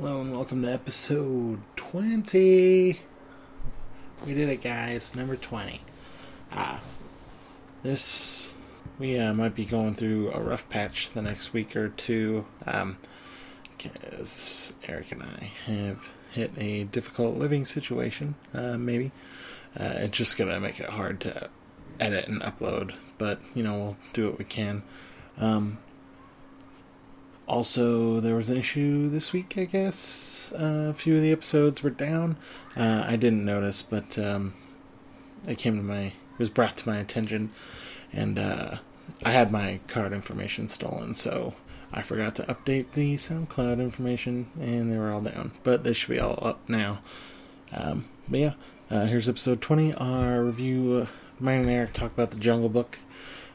Hello and welcome to episode 20. We did it, guys. Number 20. Ah. This. We uh, might be going through a rough patch the next week or two. Um, because Eric and I have hit a difficult living situation, uh, maybe. Uh, it's just gonna make it hard to edit and upload, but, you know, we'll do what we can. Um, also, there was an issue this week, I guess. Uh, a few of the episodes were down. Uh, I didn't notice, but um, it came to my, it was brought to my attention, and uh, I had my card information stolen, so I forgot to update the SoundCloud information, and they were all down. But they should be all up now. Um, but yeah, uh, here's episode 20. Our review. Uh, mine and Eric talk about the Jungle Book.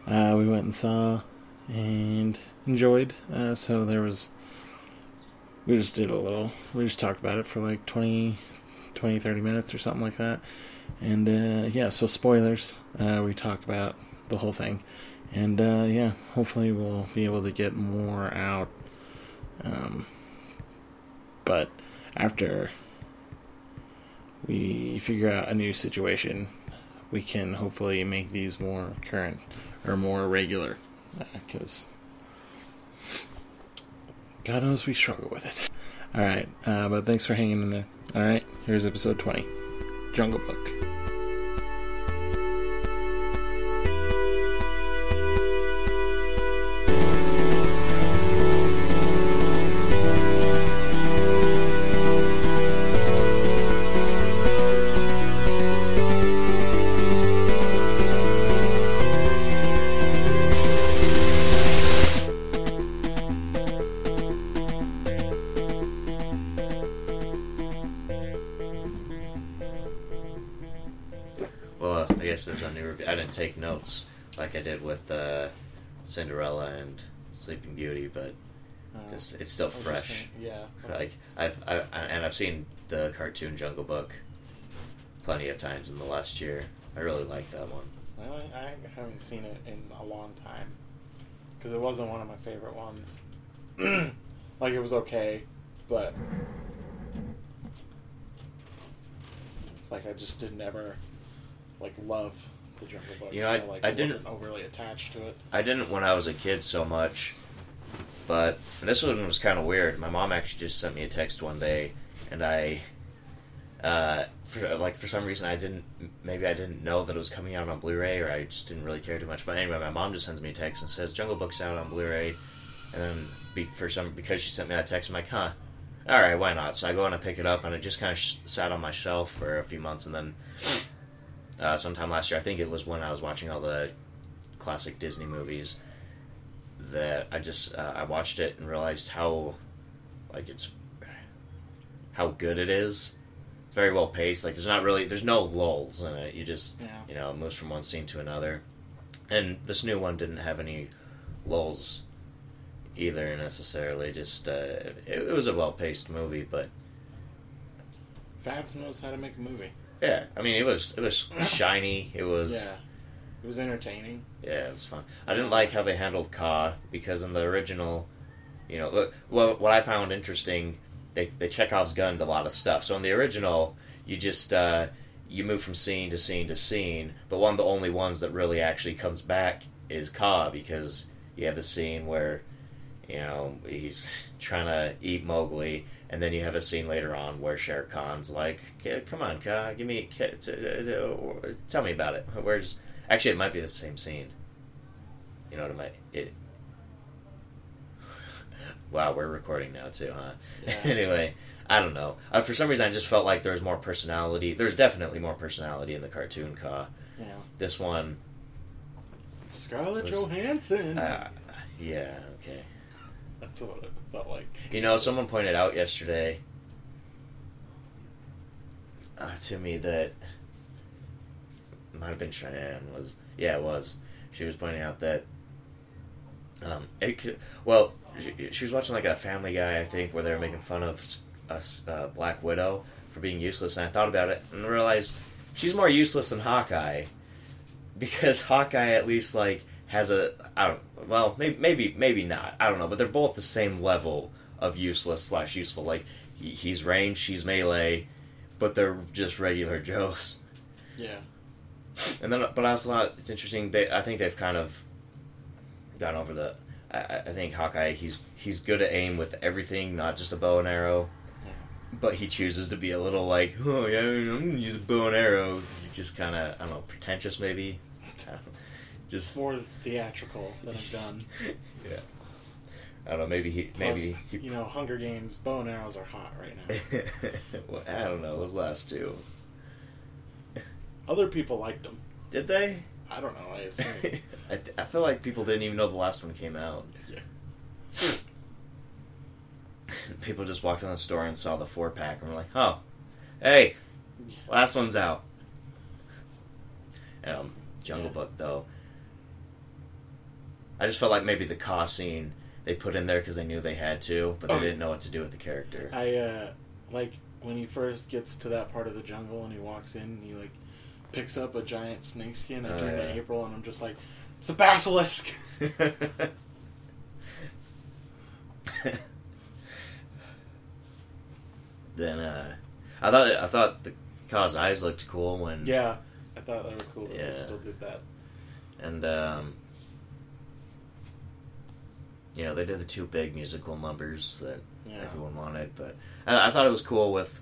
Uh, we went and saw, and enjoyed. Uh, so there was, we just did a little, we just talked about it for like 20, 20 30 minutes or something like that. And uh, yeah, so spoilers, uh, we talk about the whole thing. And uh, yeah, hopefully we'll be able to get more out. Um, but after we figure out a new situation, we can hopefully make these more current or more regular. Because God knows we struggle with it. All right, uh, but thanks for hanging in there. All right, here's episode 20 Jungle Book. Like I did with uh, Cinderella and Sleeping Beauty, but just it's still fresh. Yeah. Like I've I, and I've seen the cartoon Jungle Book plenty of times in the last year. I really like that one. I haven't seen it in a long time because it wasn't one of my favorite ones. like it was okay, but like I just didn't ever like love the Jungle Book. You know, so, I- like, I wasn't didn't- overly attached to it. I didn't when I was a kid so much, but this one was kind of weird. My mom actually just sent me a text one day, and I, uh, for, like for some reason I didn't, maybe I didn't know that it was coming out on Blu-ray, or I just didn't really care too much. But anyway, my mom just sends me a text and says Jungle Book's out on Blu-ray, and then be, for some because she sent me that text, I'm like, huh. All right, why not? So I go and I pick it up, and it just kind of sh- sat on my shelf for a few months, and then uh, sometime last year, I think it was when I was watching all the classic Disney movies that I just uh, I watched it and realized how like it's how good it is. It's very well paced. Like there's not really there's no lulls in it. You just Yeah. you know it moves from one scene to another. And this new one didn't have any lulls either necessarily. Just uh, it, it was a well paced movie, but Favs knows how to make a movie. Yeah, I mean it was it was shiny. It was Yeah, it was entertaining. Yeah, it was fun. I didn't like how they handled Kaa because in the original, you know, well, what I found interesting, they they Chekhov's gunned a lot of stuff. So in the original, you just uh, you move from scene to scene to scene, but one of the only ones that really actually comes back is Kaa because you have the scene where you know he's trying to eat Mowgli. And then you have a scene later on where Shere Khan's like, "Come on, Kaa, give me, tell me about it. Where's Actually, it might be the same scene. You know what I mean? It. Wow, we're recording now too, huh? Yeah. anyway, I don't know. Uh, for some reason, I just felt like there was more personality. There's definitely more personality in the cartoon Kaa. Yeah, This one, Scarlett Was- Johansson. uh, yeah. That's what it felt like. You know, someone pointed out yesterday uh, to me that might have been Cheyenne was yeah it was she was pointing out that um it could, well she, she was watching like a Family Guy I think where they were making fun of us uh, Black Widow for being useless and I thought about it and realized she's more useless than Hawkeye because Hawkeye at least like has a I don't well maybe maybe maybe not I don't know but they're both the same level of useless slash useful. Like he, he's range, she's melee, but they're just regular Joes. Yeah. And then, but I also thought it's interesting. They, I think they've kind of gone over the. I, I think Hawkeye, he's he's good at aim with everything, not just a bow and arrow. Yeah. But he chooses to be a little like, oh yeah, I'm gonna use a bow and arrow. He's just kind of, I don't know, pretentious maybe. I don't know. Just It's more theatrical than I've done. yeah. I don't know. Maybe he, Plus, maybe he. you know, Hunger Games bow and arrows are hot right now. well, I don't know. Those last two, Other people liked them. did they? I don't know. I assume. I, I feel like people didn't even know the last one came out. yeah. People just walked in the store and saw the four pack and were like, "Oh, hey, last one's out." Um, Jungle Yeah. Book though, I just felt like maybe the Kaa scene they put in there because they knew they had to, but they Oh. didn't know what to do with the character. I uh like when he first gets to that part of the jungle and he walks in and he like picks up a giant snake skin. I Oh, turned yeah. to April and I'm just like, it's a basilisk. then uh, I thought I thought the Kaa's eyes looked cool when Yeah, I thought that was cool that Yeah. they still did that. and um, you know they did the two big musical numbers that Yeah. everyone wanted, but I, I thought it was cool with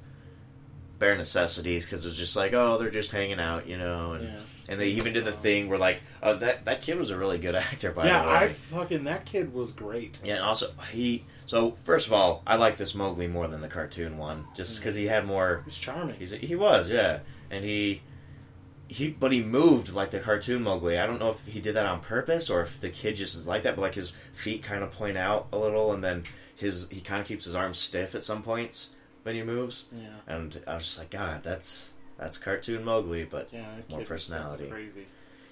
bare necessities because it was just like oh they're just hanging out you know and Yeah. and they even did the thing where like oh that that kid was a really good actor by yeah, the way I fucking that kid was great. yeah and also he so first of all I like this Mowgli more than the cartoon one just mm. because he had more He was charming. He's, he was, yeah, and he he, but he moved like the cartoon Mowgli. I don't know if he did that on purpose or if the kid just is like that. But like his feet kind of point out a little, and then his he kind of keeps his arms stiff at some points when he moves. yeah, And I was just like, God, that's that's cartoon Mowgli. But yeah, More personality. Crazy.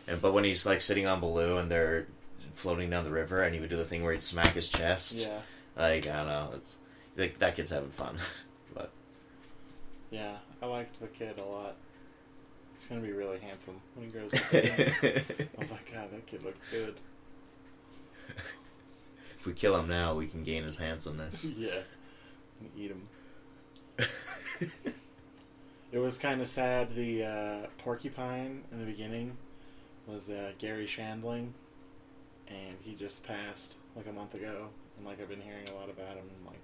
and but when he's like sitting on Baloo and they're floating down the river, and he would do the thing where he'd smack his chest. Yeah, Like I don't know, it's like that kid's having fun. but yeah, I liked the kid a lot. He's gonna be really handsome when he grows up. I was like, God, that kid looks good. if we kill him now, we can gain his handsomeness. yeah, and eat him. It was kind of sad. The uh, porcupine in the beginning was uh, Garry Shandling, and he just passed like a month ago. And like I've been hearing a lot about him, and like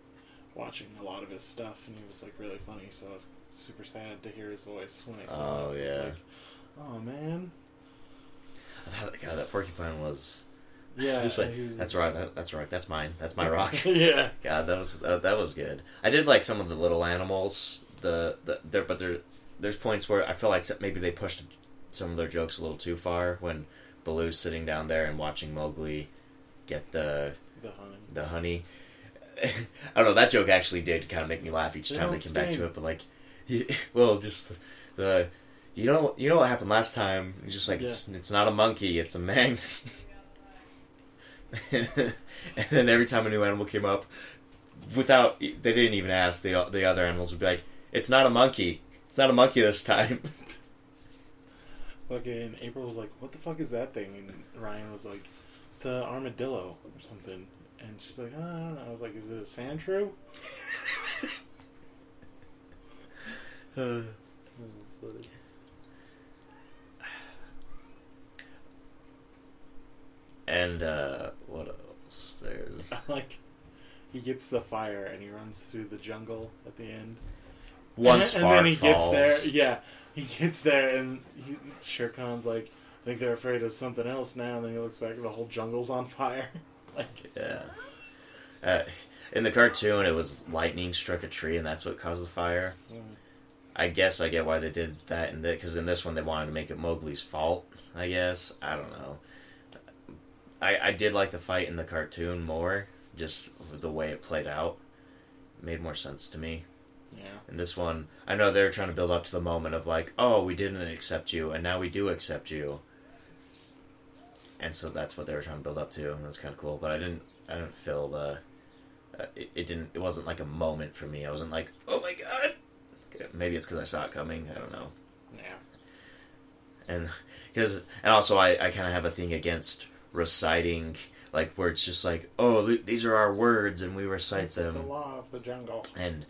watching a lot of his stuff, and he was like really funny. So I was super sad to hear his voice when it came Oh, up. Yeah. like, oh man. That, God, that porcupine was. Yeah, just like, was- that's right. That, that's right. That's mine. That's my rock. yeah, God, that was that, that was good. I did like some of the little animals. The the there, but there there's points where I feel like maybe they pushed some of their jokes a little too far when Baloo's sitting down there and watching Mowgli get the the honey. the honey. I don't know. That joke actually did kind of make me laugh each They time they came back to it. But like, well, just the you know you know what happened last time. It's just like it's it's not a monkey, it's a man. and then every time a new animal came up, without they didn't even ask the the other animals would be like, "It's not a monkey. It's not a monkey this time." Fucking April was like, "What the fuck is that thing?" And Ryan was like, "It's an armadillo or something." And she's like, oh, "I don't know." I was like, "Is it a sand shrew?" Uh, and uh, what else? There's like, he gets the fire and he runs through the jungle at the end. one and, and then he falls. gets there. Yeah, he gets there, and he, Shere Khan's like, "I think they're afraid of something else now." And then he looks back, and the whole jungle's on fire. like, Yeah. Uh, in the cartoon, it was lightning struck a tree, and that's what caused the fire. mm, I guess I get why they did that in because in this one they wanted to make it Mowgli's fault. I guess I don't know. I I did like the fight in the cartoon more, just the way it played out. It made more sense to me. yeah, In this one, I know they're trying to build up to the moment of like, oh, we didn't accept you, and now we do accept you. And so that's what they were trying to build up to, and that's kind of cool. But I didn't, I didn't feel the, uh, it, it didn't, it wasn't like a moment for me. I wasn't like, oh my god. Maybe it's because I saw it coming. I don't know. yeah, And because, and also I, I kind of have a thing against reciting like where it's just like, oh, th- these are our words and we recite This them, the law of the jungle. and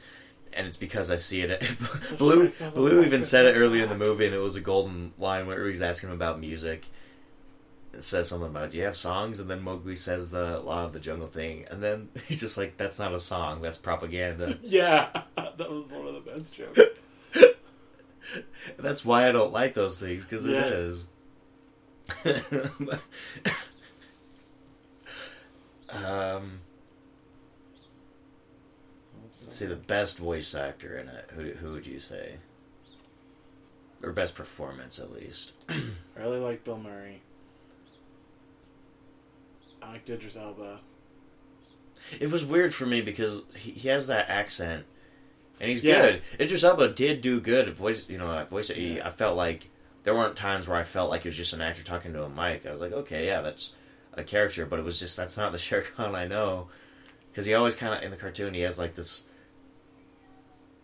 and it's because I see it. Baloo Baloo even said it earlier in the movie, and it was a golden line where he's asking him about music. It says something about, "Do you have songs?" And then Mowgli says the Law of the Jungle thing, and then he's just like, "That's not a song. That's propaganda." Yeah, that was one of the best jokes. That's why I don't like those things because Yeah. it is. um, let's see the best voice actor in it. Who who would you say? Or best performance, at least. I really like Bill Murray. I like Idris Elba. It was weird for me because he, he has that accent, and he's Yeah. good. Idris Elba did do good at voice. You know, at voice. he- Yeah. I felt like there weren't times where I felt like it was just an actor talking to a mic. I was like, okay, yeah, that's a character, but it was just that's not the Shere Khan I know, because he always kind of in the cartoon he has like this.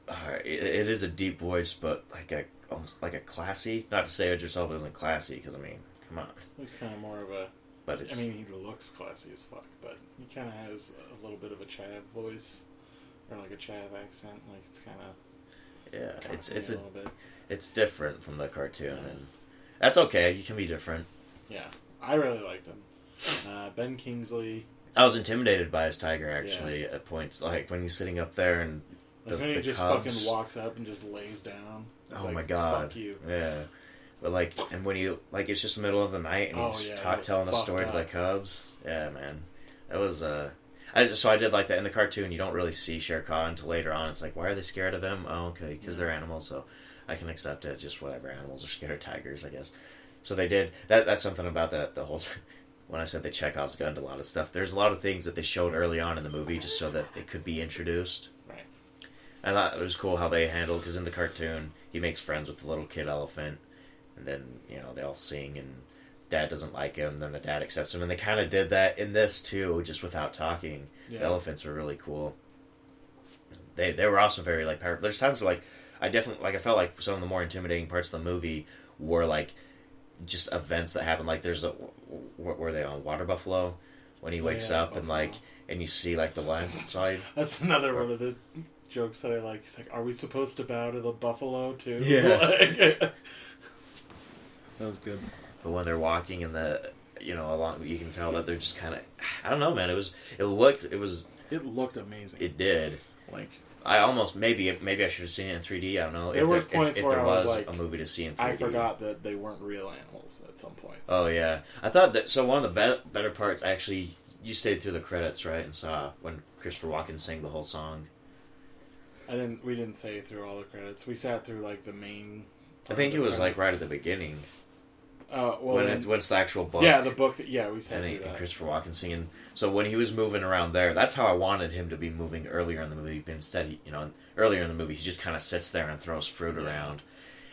Uh, it, it is a deep voice, but like a almost like a classy. Not to say Idris Elba isn't classy, because I mean, come on, He's kind of more of a. but it's. I mean, he looks classy as fuck, but he kind of has a little bit of a Chav voice, or like a Chav accent. Like it's kind of. yeah, it's it's a a little bit. it's different from the cartoon, and that's okay. You can be different. Yeah, I really liked him. Uh, ben Kingsley. I was intimidated by his tiger actually at points, like when he's sitting up there and Like The- when he just Cubs. fucking walks up and just lays down. Oh like, my god, Fuck you. yeah. But like, and when you like, it's just the middle of the night and Oh, he's yeah, ta- telling the story to the. Cubs. Yeah, man, that was uh. I, so I did like that in the cartoon. You don't really see Shere Khan until later on. It's like, why are they scared of him? Oh, okay, because they're animals, so I can accept it. Just whatever, animals are scared of tigers, I guess. So they did that. That's something about that. The whole when I said that Chekhov's gunned a lot of stuff. There's a lot of things that they showed early on in the movie just so that it could be introduced. Right. I thought it was cool how they handled because in the cartoon he makes friends with the little kid elephant, and then you know they all sing and dad doesn't like him. Then the dad accepts him, and they kind of did that in this too, just without talking. Yeah. The elephants were really cool. They they were also very like powerful. There's times where like I definitely like I felt like some of the more intimidating parts of the movie were like just events that happen. Like there's a where were they on Water Buffalo when he wakes Yeah, up and like and you see like the landslide. That's another one of the jokes that I like. He's like, "Are we supposed to bow to the buffalo too?" Yeah. That was good. But when they're walking in the, you know, along, you can tell that they're just kind of, I don't know, man. It was, it looked, it was, It looked amazing. it did. like I almost maybe, maybe I should have seen it in 3D. I don't know. There if there, points if, if where there I was was like, a movie to see in 3D. I forgot that they weren't real animals at some point. Oh yeah, I thought that. So one of the be- better parts, actually, you stayed through the credits, right, and saw when Christopher Walken sang the whole song. I didn't. We didn't say through all the credits. We sat through like the main. I think it was like right at the beginning Uh, well, when then- it's when it's the actual book. yeah, the book. Yeah, we sat and, he, and. Christopher Walken singing. So when he was moving around there, that's how I wanted him to be moving earlier in the movie. But instead, he, you know, earlier in the movie, he just kind of sits there and throws fruit Yeah. around.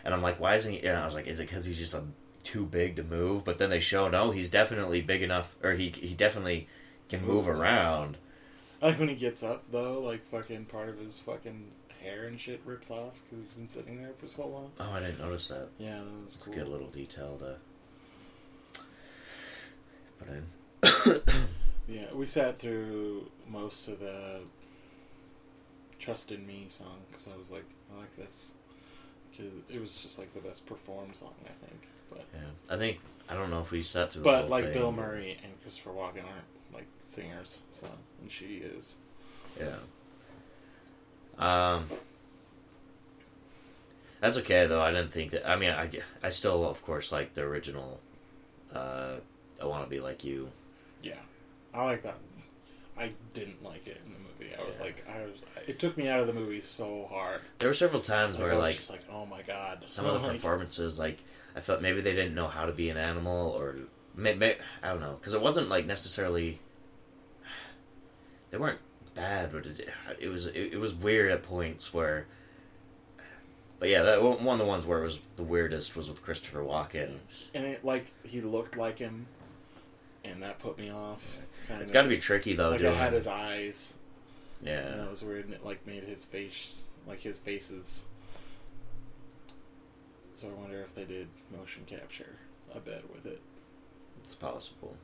And I'm like, why isn't he? And I was like, is it because he's just a, too big to move? But then they show no, he's definitely big enough, or he he definitely can move around. I like when he gets up though, like fucking part of his fucking hair and shit rips off because he's been sitting there for so long. Oh, I didn't notice that. Yeah, that was It's cool. a good little detail to in. Yeah, we sat through most of the "Trust in Me" song because I was like, I like this. it was just like the best performed song, I think. But Yeah, I think I don't know if we sat through. but like thing. Bill Murray and Christopher Walken aren't like singers, so and she is. Yeah. Um. That's okay though. I didn't think that. I mean, I, I still, of course, like the original. Uh, I want to be like you. Yeah, I like that. I didn't like it in the movie. I was Yeah. like, I was. It took me out of the movie so hard. There were several times Like, where I was like just like, oh my god. some of the performances, like I felt maybe they didn't know how to be an animal, or may, may, I don't know, because it wasn't like necessarily. They weren't bad, but it, it was it, it was weird at points where. But yeah, that one one of the ones where it was the weirdest was with Christopher Walken. and it like he looked like him, and that put me off. Kind It's of. got to be tricky though. like doing, it had his eyes, and yeah, that was weird. And it like made his face like his faces. So I wonder if they did motion capture a bit with it. it's possible.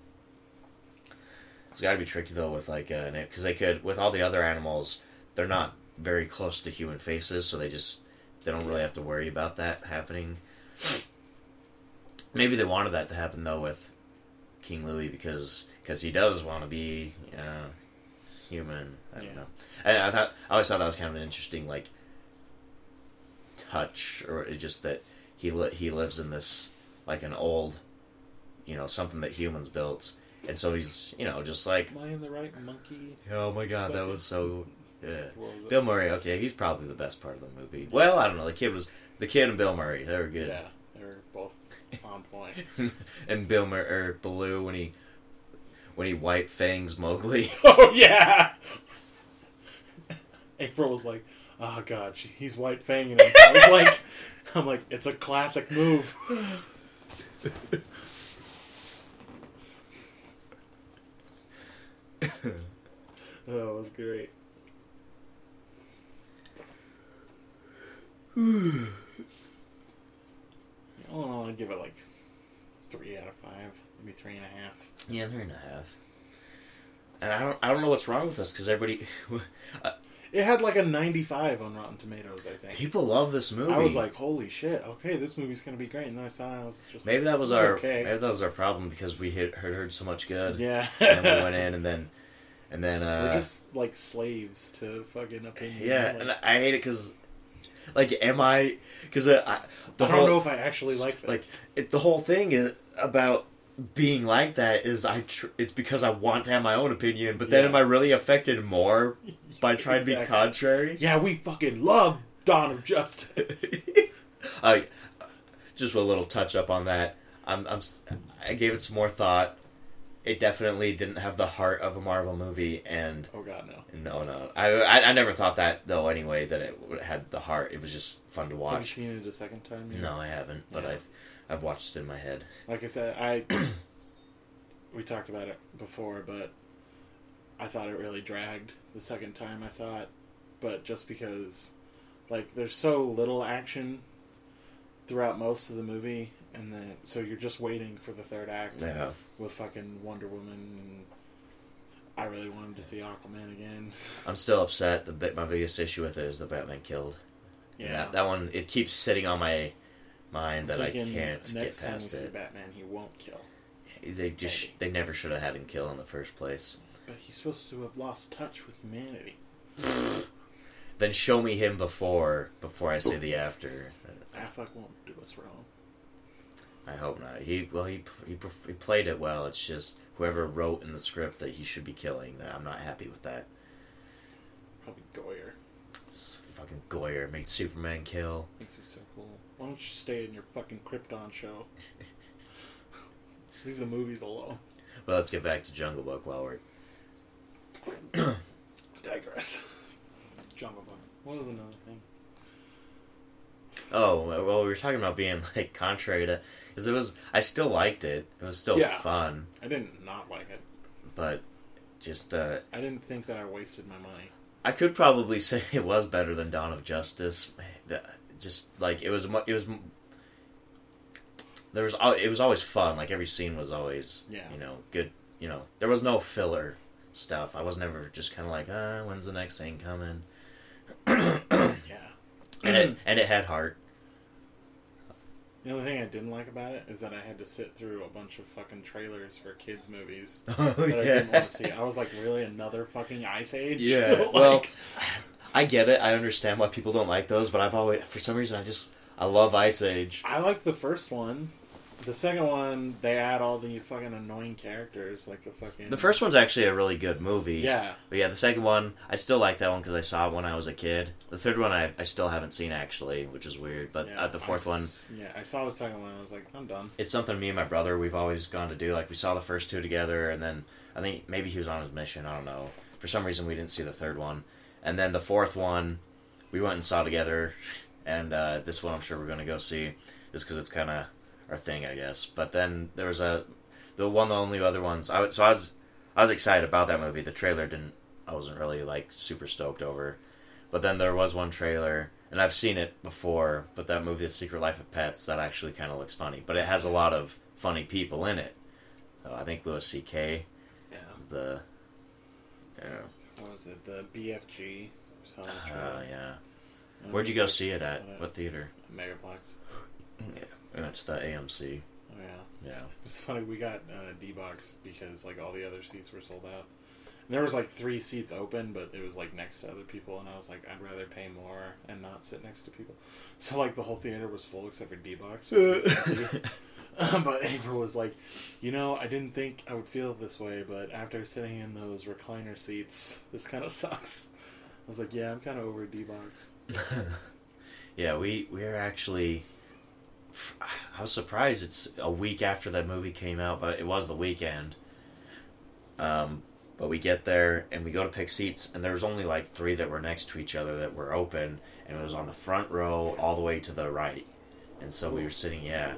It's got to be tricky though with like uh, because they could with all the other animals, they're not very close to human faces, so they just they don't really have to worry about that happening. Maybe they wanted that to happen though with King Louie because because he does want to be uh, human. I don't Yeah. know. And I thought I always thought that was kind of an interesting like touch, or just that he li- he lives in this like an old, you know, something that humans built, and so he's you know just like Am I in the right monkey? oh my god that was so yeah. Was? Bill Murray, okay, he's probably the best part of the movie. Well, I don't know. The kid was the kid and Bill Murray. They were good. Yeah, they're both on point. and Bill Murray or er, Baloo when he when he white fangs Mowgli. oh yeah. April was like, "Oh God, she, he's white fanging him." I was like, "I'm like, it's a classic move." Oh, it was great. All in all, I'd give it like three out of five, maybe three and a half. yeah, three and a half. And I don't I don't know what's wrong with us because everybody It had like a 95 on Rotten Tomatoes, I think. people love this movie. I was like, holy shit, okay, this movie's gonna be great. And then I I was just maybe that was our okay. maybe that was our problem because we had heard, heard so much good. yeah. and then we went in and then and then uh We're just like slaves to fucking opinion. yeah, Like, and I hate it because like am I because uh, I the I don't whole know if I actually like like it, the whole thing is about being like that is I tr- it's because I want to have my own opinion, but then Yeah. am I really affected more by trying to be contrary? yeah, we fucking love Dawn of Justice. I just a little touch up on that. I'm, I'm I gave it some more thought. It definitely didn't have the heart of a Marvel movie, and oh god, no. no, no, I, I, I never thought that though. Anyway, that it had the heart. It was just fun to watch. Have you seen it a second time? yet? No, I haven't, but Yeah. I've I've watched it in my head. Like I said, I we talked about it before, but I thought it really dragged the second time I saw it. But just because, like, there's so little action throughout most of the movie, and then so you're just waiting for the third act Yeah. with fucking Wonder Woman. I really wanted to see Aquaman again. I'm still upset. The bit my biggest issue with it is the Batman killed. Yeah, that, that one it keeps sitting on my mind that I can't get next time we past it. Batman, he won't kill. They just Maybe. they never should have had him kill in the first place. But he's supposed to have lost touch with humanity. Then show me him before before I say the after. Affleck won't do us wrong. I hope not. He well he he he played it well. It's just whoever wrote in the script that he should be killing. That I'm not happy with that. Probably Goyer. Fucking Goyer made Superman kill. Makes so. Why don't you stay in your fucking Krypton show? Leave the movies alone. Well, let's get back to Jungle Book while we're Digress. Jungle Book. What was another thing? Oh well, we were talking about being like contrary to, because it was. I still liked it. It was still Yeah. fun, I didn't not like it. but just uh, I didn't think that I wasted my money. I could probably say it was better than Dawn of Justice. Man, Just like it was, it was. There was, it was always fun. Like every scene was always, Yeah. you know, good. You know, there was no filler stuff. I was never just kind of like, ah, when's the next thing coming? Yeah. And it, and it had heart. The only thing I didn't like about it is that I had to sit through a bunch of fucking trailers for kids' movies Oh, that I didn't want to see. I was like, really, another fucking Ice Age? Yeah, Like, well, I get it. I understand why people don't like those, but I've always, for some reason, I just I love Ice Age. I like the first one. The second one, they add all the fucking annoying characters, like the fucking. The first one's actually a really good movie. Yeah. But yeah, the second one, I still like that one because I saw it when I was a kid. The third one, I, I still haven't seen actually, which is weird. But Yeah, uh, the fourth I one, Yeah, I saw the second one. I was like, I'm done. it's something me and my brother we've always gone to do. Like we saw the first two together, and then I think maybe he was on his mission. I don't know. For some reason, we didn't see the third one, and then the fourth one, we went and saw together. And uh, this one, I'm sure we're going to go see, just because it's kind of our thing, I guess. But then there was a the one, the only other ones. I was- so I was I was excited about that movie. The trailer didn't. I wasn't really like super stoked over. But then there was one trailer, and I've seen it before. But that movie, The Secret Life of Pets, that actually kind of looks funny. But it has a lot of funny people in it. So I think Louis C.K. Yeah. The yeah. What was it? The BFG. Oh soundtrack. yeah. And Where'd you go like- see it at? what, What theater? Megaplex. Yeah. Went to the AMC. Oh yeah. Yeah. It's funny we got uh, D box because like all the other seats were sold out. And there was like three seats open, but it was like next to other people, and I was like, I'd rather pay more and not sit next to people. So like the whole theater was full except for D box. But April was like, you know, I didn't think I would feel this way, but after sitting in those recliner seats, this kind of sucks. I was like, yeah, I'm kind of over D box. yeah, we we are actually. I was surprised it's a week after that movie came out, but it was the weekend. Um, but we get there and we go to pick seats, and there was only like three that were next to each other that were open, and it was on the front row all the way to the right, and so we were sitting, yeah,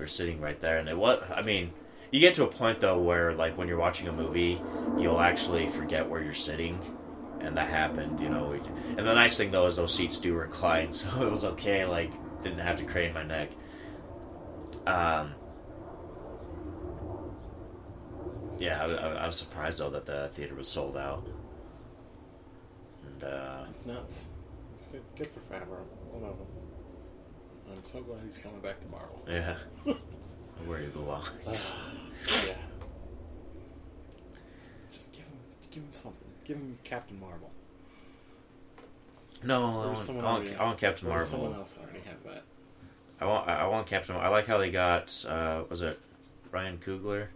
we were sitting right there, and it was, I mean, you get to a point though where like when you're watching a movie, you'll actually forget where you're sitting, and that happened, you know. And the nice thing though is those seats do recline, so it was okay. Like didn't have to crane my neck. Um. Yeah, I, I, I was surprised though that the theater was sold out. And uh, It's nuts. It's good, good for Favreau. I love him. I'm so glad he's coming back to Marvel. yeah, where you belong. yeah. Just give him, give him something. Give him Captain Marvel. no, I want, I want, already- I want Captain does someone Marvel. else already have that? I want I want Captain. I like how they got uh, was it Ryan Coogler.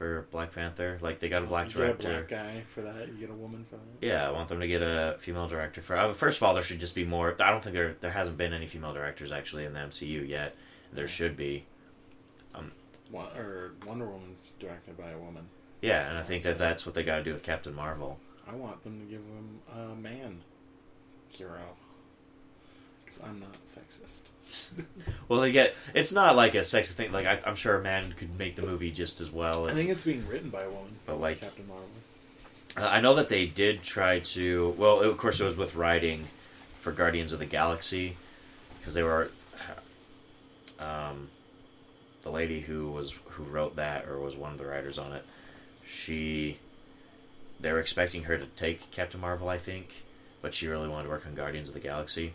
For Black Panther? Like they got a black you director. get a black guy for that. You get a woman for that. Yeah, I want them to get a female director for. Uh, first of all, there should just be more. I don't think there there hasn't been any female directors actually in the MCU yet. There should be. One, or Wonder Woman's directed by a woman. Yeah, and I think that that's what they got to do with Captain Marvel. I want them to give him a man hero. Because I'm not sexist. Well, they get. It's not like a sexy thing. Like I, I'm sure a man could make the movie just as well. I think it's being written by a woman. But, like- Captain Marvel. Uh, I know that they did try to. Well, of course, it was with writing for Guardians of the Galaxy because they were. Um, the lady who was who wrote that or was one of the writers on it, she. They were expecting her to take Captain Marvel, I think, but she really wanted to work on Guardians of the Galaxy.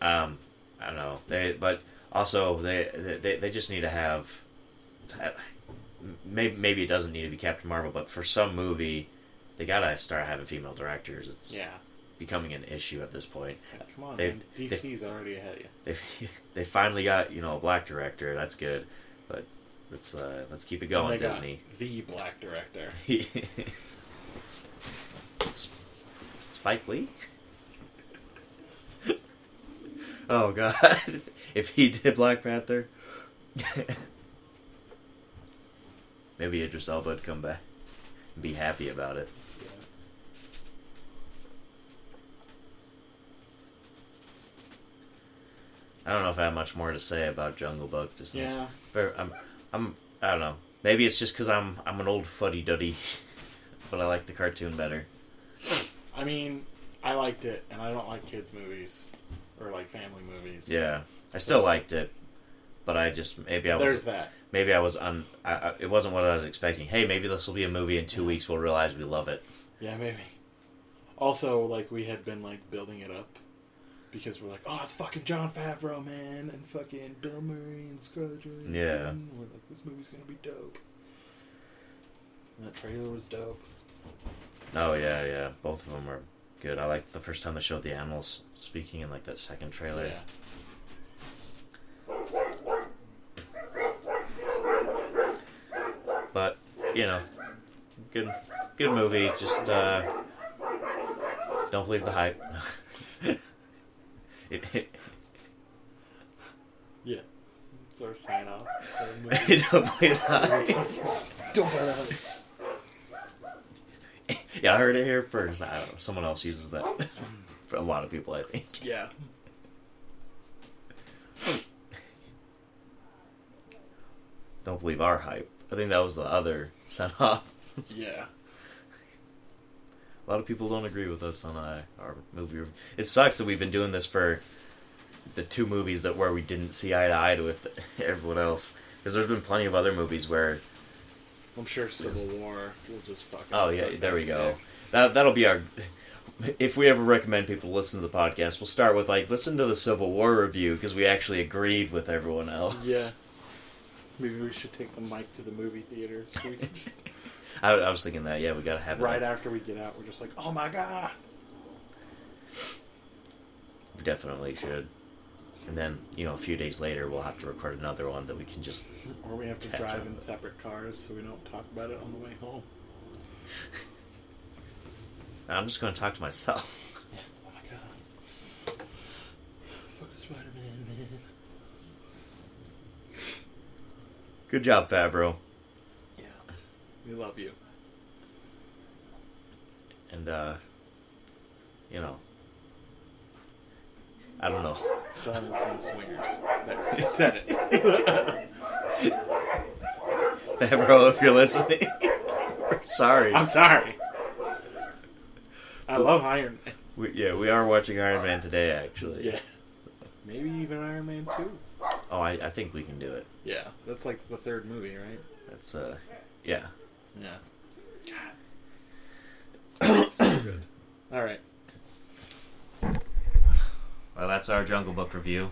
Um, I don't know. They, but also they they they just need to have. Maybe maybe it doesn't need to be Captain Marvel, but for some movie, they gotta start having female directors. It's Yeah. becoming an issue at this point. Like, come on, They- man. DC's already ahead of you. They they finally got you know a black director. That's good, but let's uh, let's keep it going, they Disney. the black director. Spike Lee. Oh God! if he did Black Panther, maybe Idris Elba would come back and be happy about it. Yeah. I don't know if I have much more to say about Jungle Book. Just Yeah. I'm, I'm, I don't know. Maybe it's just because I'm, I'm an old fuddy duddy, but I like the cartoon better. I mean, I liked it, and I don't like kids' movies or like family movies. Yeah, I still liked it, but I just maybe I was There's that. maybe I was un. I, I, it wasn't what I was expecting. Hey, maybe this will be a movie in two weeks. We'll realize we love it. Yeah, maybe. Also, like we had been like building it up because we're like, oh, it's fucking Jon Favreau, man, and fucking Bill Murray and Scarlett Johansson. Yeah. We're like, this movie's gonna be dope. And the trailer was dope. Oh yeah, yeah. Both of them were good. I liked the first time they showed the animals speaking in like that second trailer. Yeah. But you know, good, good movie. Just uh, don't believe the hype. it, it, Yeah. It's our sign off. for the movie. don't believe the hype. Don't buy that. Yeah, I heard it here first. I don't know. Someone else uses that. For a lot of people, I think. Yeah. Don't believe our hype. I think that was the other sent off. Yeah. A lot of people don't agree with us on uh, our movie. Review. It sucks that we've been doing this for the two movies that where we didn't see eye to eye with everyone else. Because there's been plenty of other movies where I'm sure Civil War will just fucking. Oh yeah, there we go. That that'll be our. If we ever recommend people to listen to the podcast, we'll start with like listen to the Civil War review because we actually agreed with everyone else. Yeah. Maybe we should take the mic to the movie theater. So we can just, I, I was thinking that. Yeah, we gotta have it. right after we get out, we're just like, oh my god. We definitely should. And then you know a few days later we'll have to record another one that we can just. Or we have to drive in separate cars so we don't talk about it on the way home. I'm just gonna talk to myself. Oh my god. Fucking Spider Man, man. Good job, Favreau. Yeah. We love you. And uh, you know, I don't know. Still haven't seen Swingers. There, he said it. Favreau, if you're listening, we're sorry. I'm sorry. I love Iron Man. We, yeah, we are watching Iron Man today, actually. Yeah. Maybe even Iron Man 2. Oh, I, I think we can do it. Yeah. That's like the third movie, right? That's uh, yeah. Yeah. God. so good. All right. Well, that's our Jungle Book review.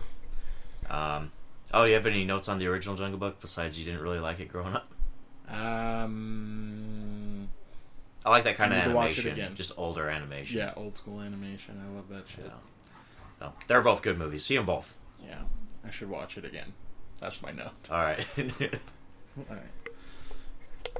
Um, oh, do you have any notes on the original Jungle Book besides you didn't really like it growing up? Um. I like that kind of I need to watch it animation, again. just older animation. Yeah, old school animation. I love that shit. Yeah. So, they're both good movies. See them both. Yeah. I should watch it again. That's my note. All right. All right.